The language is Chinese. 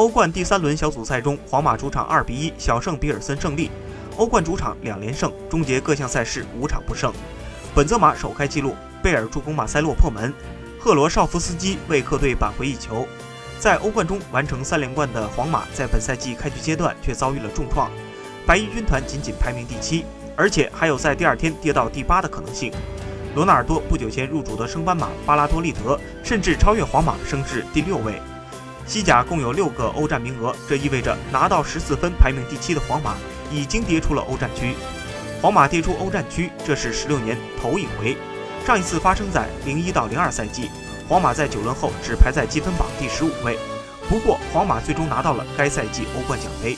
欧冠第三轮小组赛中，皇马主场2比1小胜比尔森胜利。欧冠主场两连胜，终结各项赛事五场不胜。本泽马首开纪录，贝尔助攻马塞洛破门，赫罗绍夫斯基为客队扳回一球。在欧冠中完成三连冠的皇马，在本赛季开局阶段却遭遇了重创，白衣军团仅仅排名第七，而且还有在第二天跌到第八的可能性。罗纳尔多不久前入主的升班马巴拉多利德，甚至超越皇马升至第六位。西甲共有六个欧战名额，这意味着拿到十四分、排名第七的皇马已经跌出了欧战区。皇马跌出欧战区，这是十六年头一回。上一次发生在零一到零二赛季，皇马在九轮后只排在积分榜第十五位。不过，皇马最终拿到了该赛季欧冠奖杯。